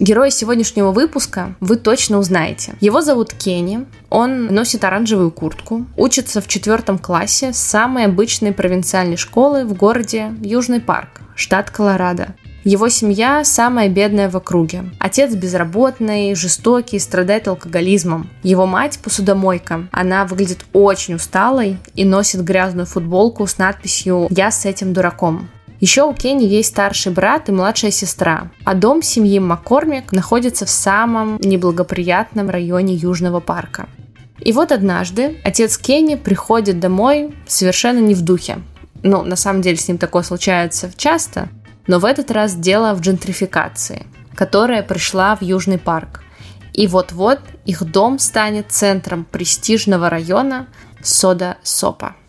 Героя сегодняшнего выпуска вы точно узнаете. Его зовут Кенни, он носит оранжевую куртку, учится в четвертом классе самой обычной провинциальной школы в городе Южный парк, штат Колорадо. Его семья самая бедная в округе. Отец безработный, жестокий, страдает алкоголизмом. Его мать посудомойка. Она выглядит очень усталой и носит грязную футболку с надписью «Я с этим дураком». Еще у Кенни есть старший брат и младшая сестра, а дом семьи Маккормик находится в самом неблагоприятном районе Южного парка. И вот однажды отец Кенни приходит домой совершенно не в духе. Ну, на самом деле с ним такое случается часто, но в этот раз дело в джентрификации, которая пришла в Южный парк. И вот-вот их дом станет центром престижного района Сода-Сопа. Привет!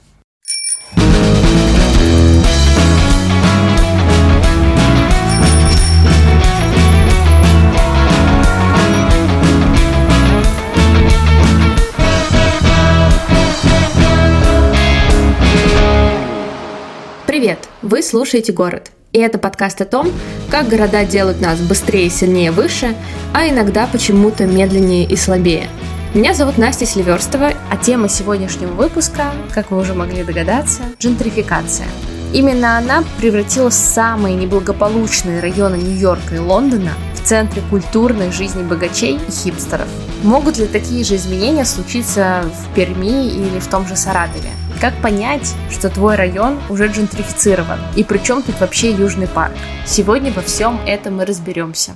Вы слушаете «Город». И это подкаст о том, как города делают нас быстрее, сильнее, выше, а иногда почему-то медленнее и слабее. Меня зовут Настя Сливерстова, а тема сегодняшнего выпуска, как вы уже могли догадаться, джентрификация. Именно она превратила самые неблагополучные районы Нью-Йорка и Лондона в центре культурной жизни богачей и хипстеров. Могут ли такие же изменения случиться в Перми или в том же Саратове? Как понять, что твой район уже джентрифицирован? И при чем тут вообще Южный парк? Сегодня во всем этом мы разберемся.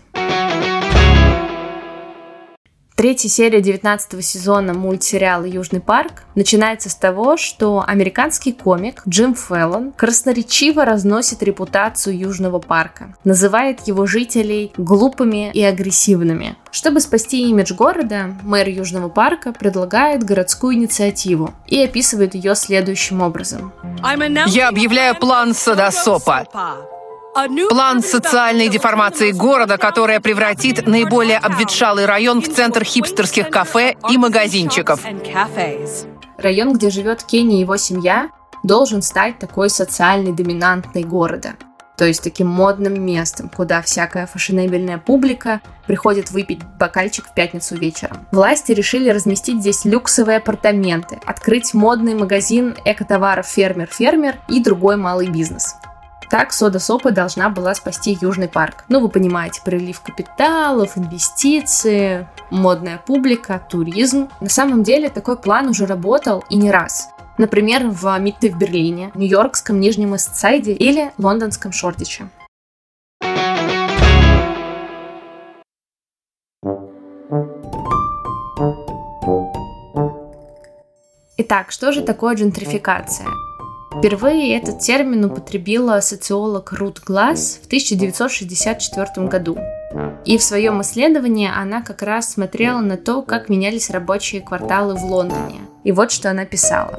Третья серия 19 сезона мультсериала «Южный парк» начинается с того, что американский комик Джим Феллон красноречиво разносит репутацию Южного парка, называет его жителей глупыми и агрессивными. Чтобы спасти имидж города, мэр Южного парка предлагает городскую инициативу и описывает ее следующим образом. «Я объявляю план Садосопа План социальной деформации города, которая превратит наиболее обветшалый район в центр хипстерских кафе и магазинчиков. Район, где живет Кенни и его семья, должен стать такой социальной доминантной города. То есть таким модным местом, куда всякая фashionableная публика приходит выпить бокальчик в пятницу вечером. Власти решили разместить здесь люксовые апартаменты, открыть модный магазин экотоваров «Фермер-фермер» и другой малый бизнес. Так Сода Сопа должна была спасти Южный парк. Ну, вы понимаете, прилив капиталов, инвестиции, модная публика, туризм. На самом деле такой план уже работал и не раз. Например, в Митте в Берлине, Нью-Йоркском Нижнем Эстсайде или Лондонском Шордиче. Итак, что же такое джентрификация? Впервые этот термин употребила социолог Рут Глаз в 1964 году. И в своем исследовании она как раз смотрела на то, как менялись рабочие кварталы в Лондоне. И вот что она писала.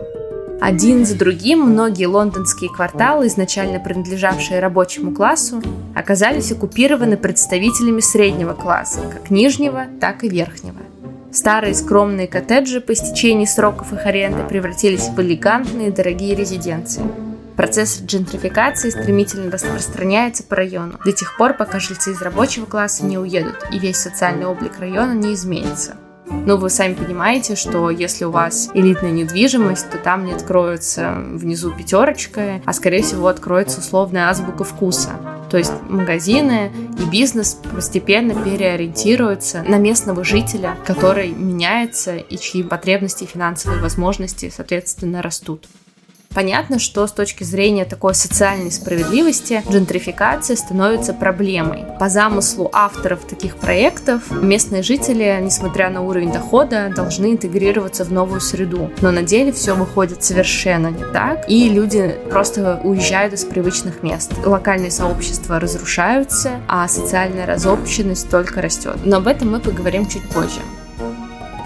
Один за другим многие лондонские кварталы, изначально принадлежавшие рабочему классу, оказались оккупированы представителями среднего класса, как нижнего, так и верхнего. Старые скромные коттеджи по истечении сроков их аренды превратились в элегантные дорогие резиденции. Процесс джентрификации стремительно распространяется по району, до тех пор, пока жильцы из рабочего класса не уедут и весь социальный облик района не изменится. Но вы сами понимаете, что если у вас элитная недвижимость, то там не откроется внизу пятерочка, а скорее всего откроется условная азбука вкуса. То есть магазины и бизнес постепенно переориентируются на местного жителя, который меняется и чьи потребности и финансовые возможности, соответственно, растут. Понятно, что с точки зрения такой социальной справедливости джентрификация становится проблемой. По замыслу авторов таких проектов местные жители, несмотря на уровень дохода, должны интегрироваться в новую среду. Но на деле все выходит совершенно не так, и люди просто уезжают из привычных мест. Локальные сообщества разрушаются, а социальная разобщенность только растет. Но об этом мы поговорим чуть позже.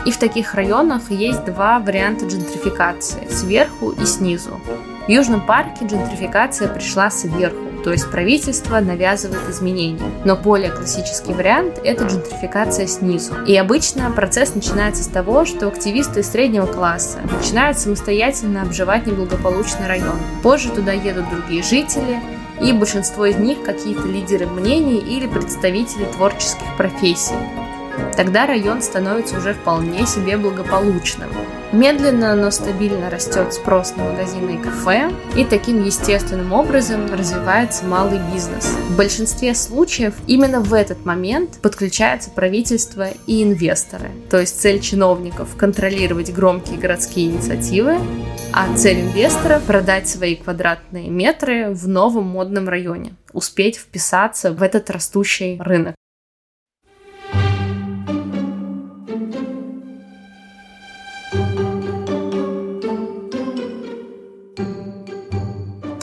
И в таких районах есть два варианта джентрификации – сверху и снизу. В Южном парке джентрификация пришла сверху, то есть правительство навязывает изменения. Но более классический вариант – это джентрификация снизу. И обычно процесс начинается с того, что активисты из среднего класса начинают самостоятельно обживать неблагополучный район. Позже туда едут другие жители, и большинство из них какие-то лидеры мнений или представители творческих профессий. Тогда район становится уже вполне себе благополучным. Медленно, но стабильно растет спрос на магазины и кафе, и таким естественным образом развивается малый бизнес. В большинстве случаев именно в этот момент подключается правительство и инвесторы. То есть цель чиновников – контролировать громкие городские инициативы, а цель инвесторов – продать свои квадратные метры в новом модном районе, успеть вписаться в этот растущий рынок.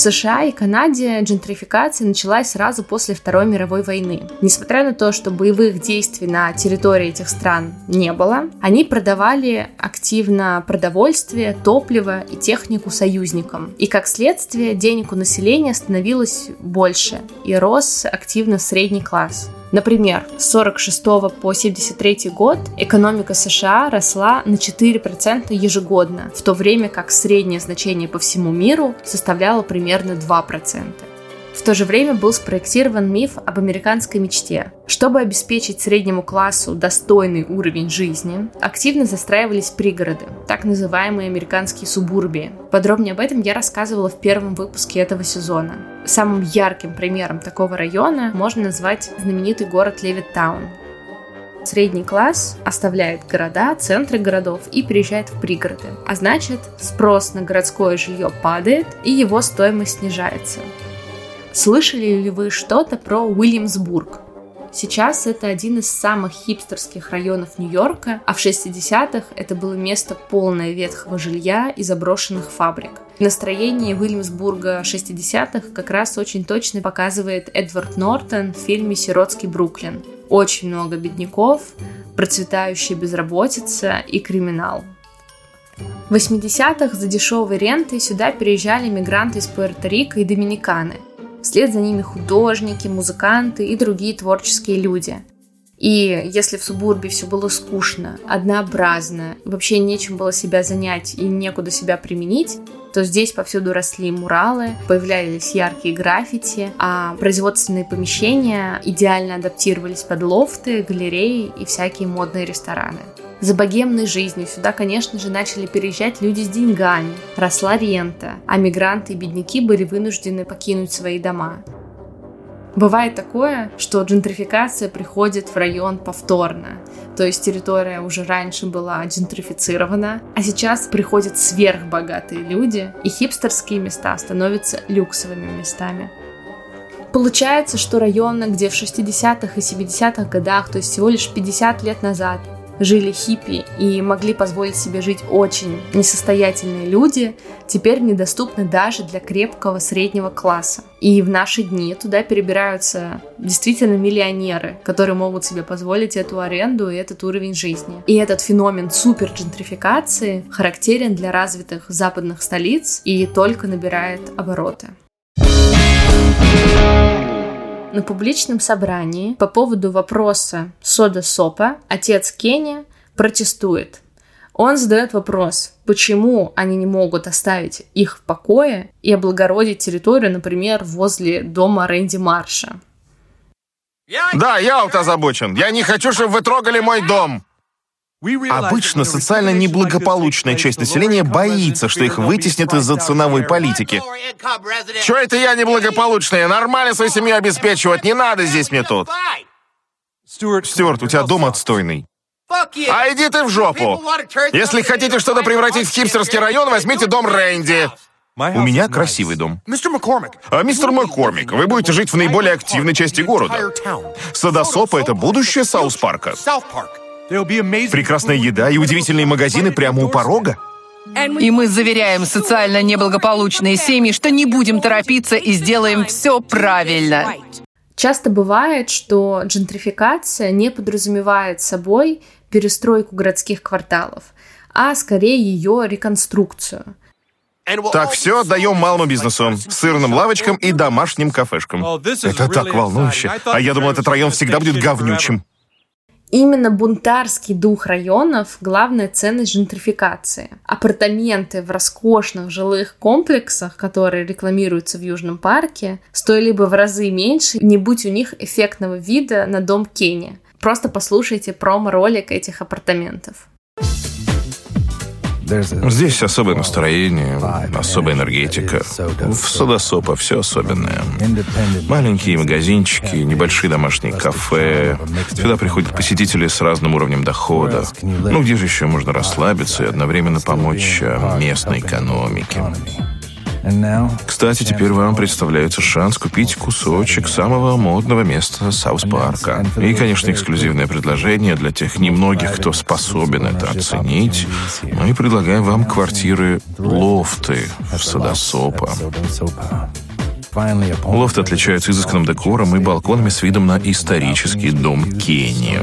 В США и Канаде джентрификация началась сразу после Второй мировой войны. Несмотря на то, что боевых действий на территории этих стран не было, они продавали активно продовольствие, топливо и технику союзникам. И как следствие денег у населения становилось больше, и рос активно средний класс. Например, с 46 по 73 год экономика США росла на 4% ежегодно, в то время как среднее значение по всему миру составляло примерно 2%. В то же время был спроектирован миф об американской мечте. Чтобы обеспечить среднему классу достойный уровень жизни, активно застраивались пригороды, так называемые американские субурбии. Подробнее об этом я рассказывала в первом выпуске этого сезона. Самым ярким примером такого района можно назвать знаменитый город Левиттаун, Средний класс оставляет города, центры городов и переезжает в пригороды. А значит, спрос на городское жилье падает и его стоимость снижается. Слышали ли вы что-то про Уильямсбург? Сейчас это один из самых хипстерских районов Нью-Йорка, а в 60-х это было место полное ветхого жилья и заброшенных фабрик. Настроение Уильямсбурга 60-х как раз очень точно показывает Эдвард Нортон в фильме «Сиротский Бруклин». Очень много бедняков, процветающая безработица и криминал. В 80-х за дешевой рентой сюда переезжали мигранты из Пуэрто-Рико и Доминиканы – Вслед за ними художники, музыканты и другие творческие люди. И если в субурбе все было скучно, однообразно, вообще нечем было себя занять и некуда себя применить, то здесь повсюду росли муралы, появлялись яркие граффити, а производственные помещения идеально адаптировались под лофты, галереи и всякие модные рестораны. За богемной жизнью сюда, конечно же, начали переезжать люди с деньгами, росла рента, а мигранты и бедняки были вынуждены покинуть свои дома. Бывает такое, что джентрификация приходит в район повторно, то есть территория уже раньше была джентрифицирована, а сейчас приходят сверхбогатые люди, и хипстерские места становятся люксовыми местами. Получается, что районы, где в 60-х и 70-х годах, то есть всего лишь 50 лет назад, жили хиппи и могли позволить себе жить очень несостоятельные люди, теперь недоступны даже для крепкого среднего класса. И в наши дни туда перебираются действительно миллионеры, которые могут себе позволить эту аренду и этот уровень жизни. И этот феномен суперджентрификации характерен для развитых западных столиц и только набирает обороты на публичном собрании по поводу вопроса сода сопа отец Кенни протестует. Он задает вопрос, почему они не могут оставить их в покое и облагородить территорию, например, возле дома Рэнди Марша. Да, я вот озабочен. Я не хочу, чтобы вы трогали мой дом. Обычно социально неблагополучная часть населения боится, что их вытеснят из-за ценовой политики. Чё это я неблагополучная? Нормально свою семью обеспечивать, не надо здесь мне тут. Стюарт, у тебя дом отстойный. А иди ты в жопу. Если хотите что-то превратить в хипстерский район, возьмите дом Рэнди. У меня красивый дом. А мистер Маккормик, вы будете жить в наиболее активной части города. Садосопа — это будущее Саус-парка. Прекрасная еда и удивительные магазины прямо у порога. И мы заверяем социально неблагополучные семьи, что не будем торопиться и сделаем все правильно. Часто бывает, что джентрификация не подразумевает собой перестройку городских кварталов, а скорее ее реконструкцию. Так, все отдаем малому бизнесу, сырным лавочкам и домашним кафешкам. Это так волнующе. А я думал, этот район всегда будет говнючим. Именно бунтарский дух районов – главная ценность джентрификации. Апартаменты в роскошных жилых комплексах, которые рекламируются в Южном парке, стоили бы в разы меньше, не будь у них эффектного вида на дом Кенни. Просто послушайте промо-ролик этих апартаментов. Здесь особое настроение, особая энергетика. В Садосопа все особенное. Маленькие магазинчики, небольшие домашние кафе. Сюда приходят посетители с разным уровнем дохода. Ну, где же еще можно расслабиться и одновременно помочь э, местной экономике? Кстати, теперь вам представляется шанс купить кусочек самого модного места Саус-парка. И, конечно, эксклюзивное предложение для тех немногих, кто способен это оценить. Мы предлагаем вам квартиры лофты в Садосопа. Лофт отличаются изысканным декором и балконами с видом на исторический дом Кенни.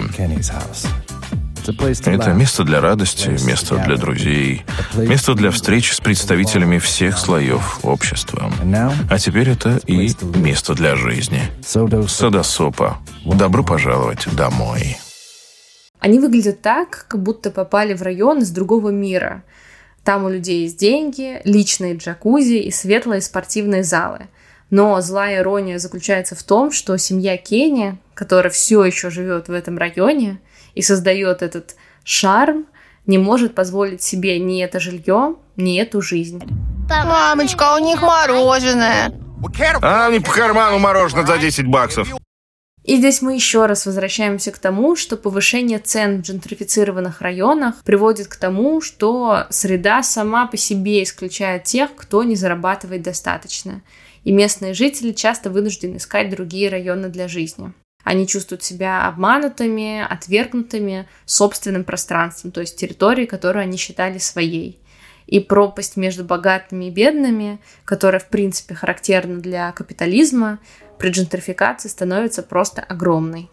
Это место для радости, место для друзей, место для встреч с представителями всех слоев общества. А теперь это и место для жизни. Садосопа. Добро пожаловать домой. Они выглядят так, как будто попали в район из другого мира. Там у людей есть деньги, личные джакузи и светлые спортивные залы. Но злая ирония заключается в том, что семья Кенни, которая все еще живет в этом районе, и создает этот шарм, не может позволить себе ни это жилье, ни эту жизнь. Мамочка, у них мороженое. А не по карману мороженое за 10 баксов. И здесь мы еще раз возвращаемся к тому, что повышение цен в джентрифицированных районах приводит к тому, что среда сама по себе исключает тех, кто не зарабатывает достаточно. И местные жители часто вынуждены искать другие районы для жизни. Они чувствуют себя обманутыми, отвергнутыми собственным пространством, то есть территорией, которую они считали своей. И пропасть между богатыми и бедными, которая, в принципе, характерна для капитализма, при джентрификации становится просто огромной.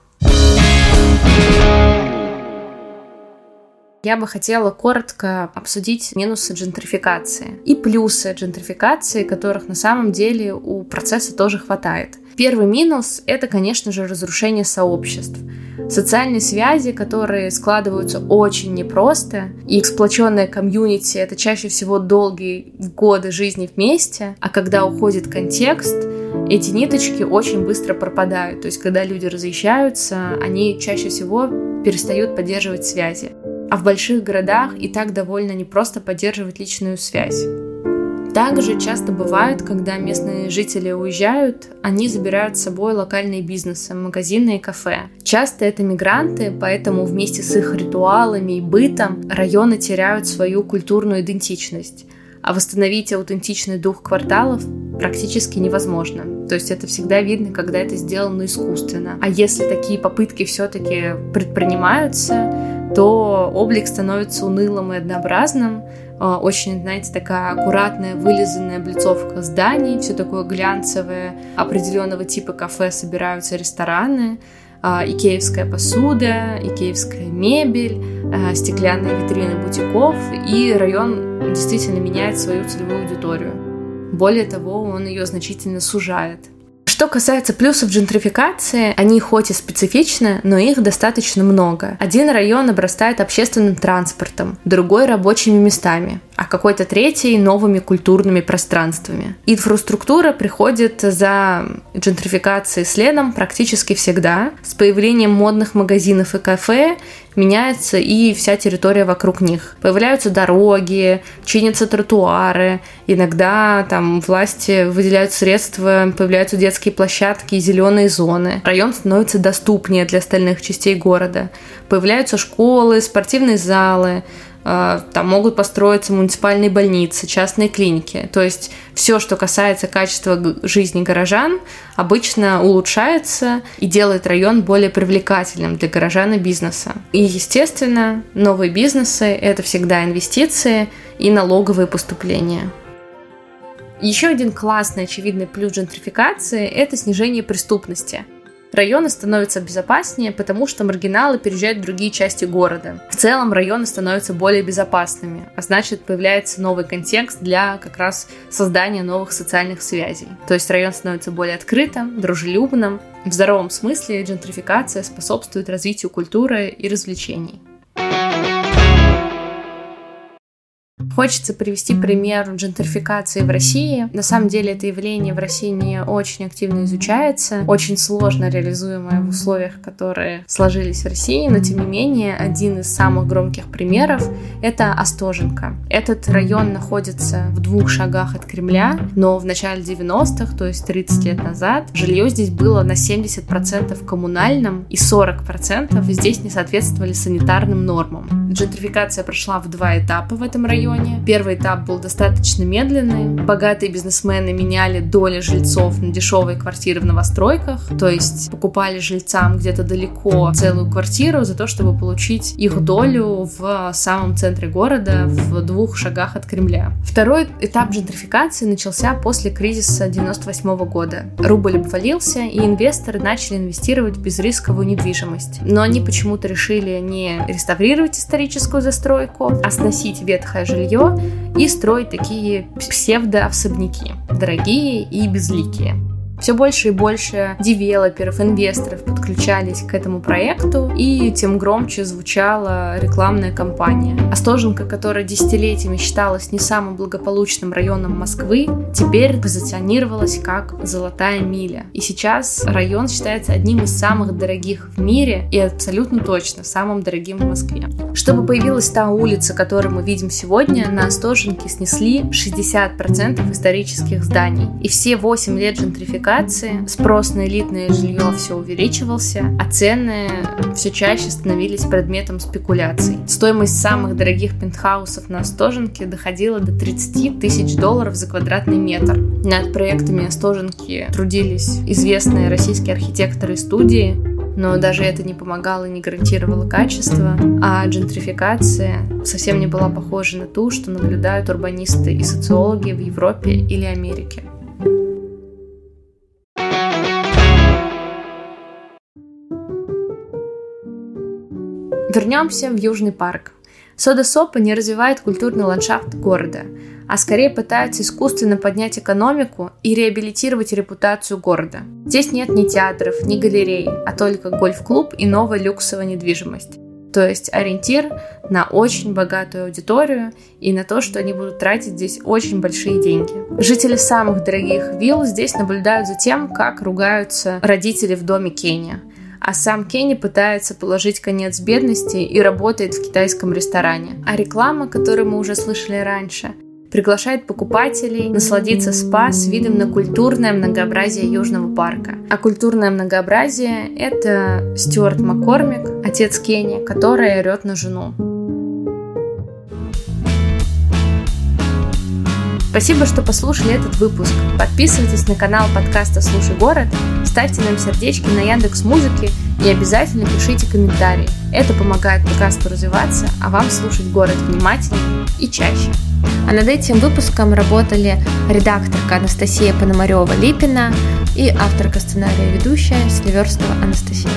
Я бы хотела коротко обсудить минусы джентрификации и плюсы джентрификации, которых на самом деле у процесса тоже хватает. Первый минус — это, конечно же, разрушение сообществ. Социальные связи, которые складываются очень непросто, и эксплуатационное комьюнити — это чаще всего долгие годы жизни вместе, а когда уходит контекст, эти ниточки очень быстро пропадают. То есть, когда люди разъезжаются, они чаще всего перестают поддерживать связи. А в больших городах и так довольно непросто поддерживать личную связь. Также часто бывает, когда местные жители уезжают, они забирают с собой локальные бизнесы, магазины и кафе. Часто это мигранты, поэтому вместе с их ритуалами и бытом районы теряют свою культурную идентичность. А восстановить аутентичный дух кварталов практически невозможно. То есть это всегда видно, когда это сделано искусственно. А если такие попытки все-таки предпринимаются, то облик становится унылым и однообразным, очень, знаете, такая аккуратная, вылизанная облицовка зданий, все такое глянцевое, определенного типа кафе собираются рестораны, а, икеевская посуда, икеевская мебель, а, стеклянные витрины бутиков, и район действительно меняет свою целевую аудиторию. Более того, он ее значительно сужает – что касается плюсов джентрификации, они хоть и специфичны, но их достаточно много. Один район обрастает общественным транспортом, другой рабочими местами, а какой-то третий новыми культурными пространствами. Инфраструктура приходит за джентрификацией следом практически всегда. С появлением модных магазинов и кафе меняется и вся территория вокруг них. Появляются дороги, чинятся тротуары, иногда там власти выделяют средства, появляются детские площадки и зеленые зоны. Район становится доступнее для остальных частей города. Появляются школы, спортивные залы, а, там могут построиться муниципальные больницы, частные клиники. То есть все, что касается качества жизни горожан, обычно улучшается и делает район более привлекательным для горожан и бизнеса. И, естественно, новые бизнесы – это всегда инвестиции и налоговые поступления. Еще один классный очевидный плюс джентрификации – это снижение преступности – Районы становятся безопаснее, потому что маргиналы переезжают в другие части города. В целом районы становятся более безопасными, а значит появляется новый контекст для как раз создания новых социальных связей. То есть район становится более открытым, дружелюбным. В здоровом смысле джентрификация способствует развитию культуры и развлечений. Хочется привести пример джентрификации в России. На самом деле это явление в России не очень активно изучается, очень сложно реализуемое в условиях, которые сложились в России, но тем не менее один из самых громких примеров — это Остоженко. Этот район находится в двух шагах от Кремля, но в начале 90-х, то есть 30 лет назад, жилье здесь было на 70% коммунальным и 40% здесь не соответствовали санитарным нормам. Джентрификация прошла в два этапа в этом районе, районе. Первый этап был достаточно медленный. Богатые бизнесмены меняли доли жильцов на дешевые квартиры в новостройках, то есть покупали жильцам где-то далеко целую квартиру за то, чтобы получить их долю в самом центре города, в двух шагах от Кремля. Второй этап джентрификации начался после кризиса 98 года. Рубль обвалился, и инвесторы начали инвестировать в безрисковую недвижимость. Но они почему-то решили не реставрировать историческую застройку, а сносить ветхое жилье жилье и строить такие псевдо-особняки, дорогие и безликие. Все больше и больше девелоперов, инвесторов подключались к этому проекту, и тем громче звучала рекламная кампания. Остоженко, которая десятилетиями считалась не самым благополучным районом Москвы, теперь позиционировалась как «золотая миля». И сейчас район считается одним из самых дорогих в мире и абсолютно точно самым дорогим в Москве. Чтобы появилась та улица, которую мы видим сегодня, на Остоженке снесли 60% исторических зданий. И все 8 лет джентрификации геймификации, спрос на элитное жилье все увеличивался, а цены все чаще становились предметом спекуляций. Стоимость самых дорогих пентхаусов на Остоженке доходила до 30 тысяч долларов за квадратный метр. Над проектами Остоженки трудились известные российские архитекторы и студии, но даже это не помогало и не гарантировало качество, а джентрификация совсем не была похожа на ту, что наблюдают урбанисты и социологи в Европе или Америке. Вернемся в Южный парк. Сода Сопа не развивает культурный ландшафт города, а скорее пытается искусственно поднять экономику и реабилитировать репутацию города. Здесь нет ни театров, ни галерей, а только гольф-клуб и новая люксовая недвижимость. То есть ориентир на очень богатую аудиторию и на то, что они будут тратить здесь очень большие деньги. Жители самых дорогих вилл здесь наблюдают за тем, как ругаются родители в доме Кения – а сам Кенни пытается положить конец бедности и работает в китайском ресторане. А реклама, которую мы уже слышали раньше, приглашает покупателей насладиться спа с видом на культурное многообразие Южного парка. А культурное многообразие — это Стюарт Маккормик, отец Кенни, который орет на жену. Спасибо, что послушали этот выпуск. Подписывайтесь на канал подкаста «Слушай город», ставьте нам сердечки на Яндекс Музыке и обязательно пишите комментарии. Это помогает подкасту развиваться, а вам слушать город внимательнее и чаще. А над этим выпуском работали редакторка Анастасия Пономарева-Липина и авторка сценария ведущая Сливерстова Анастасия.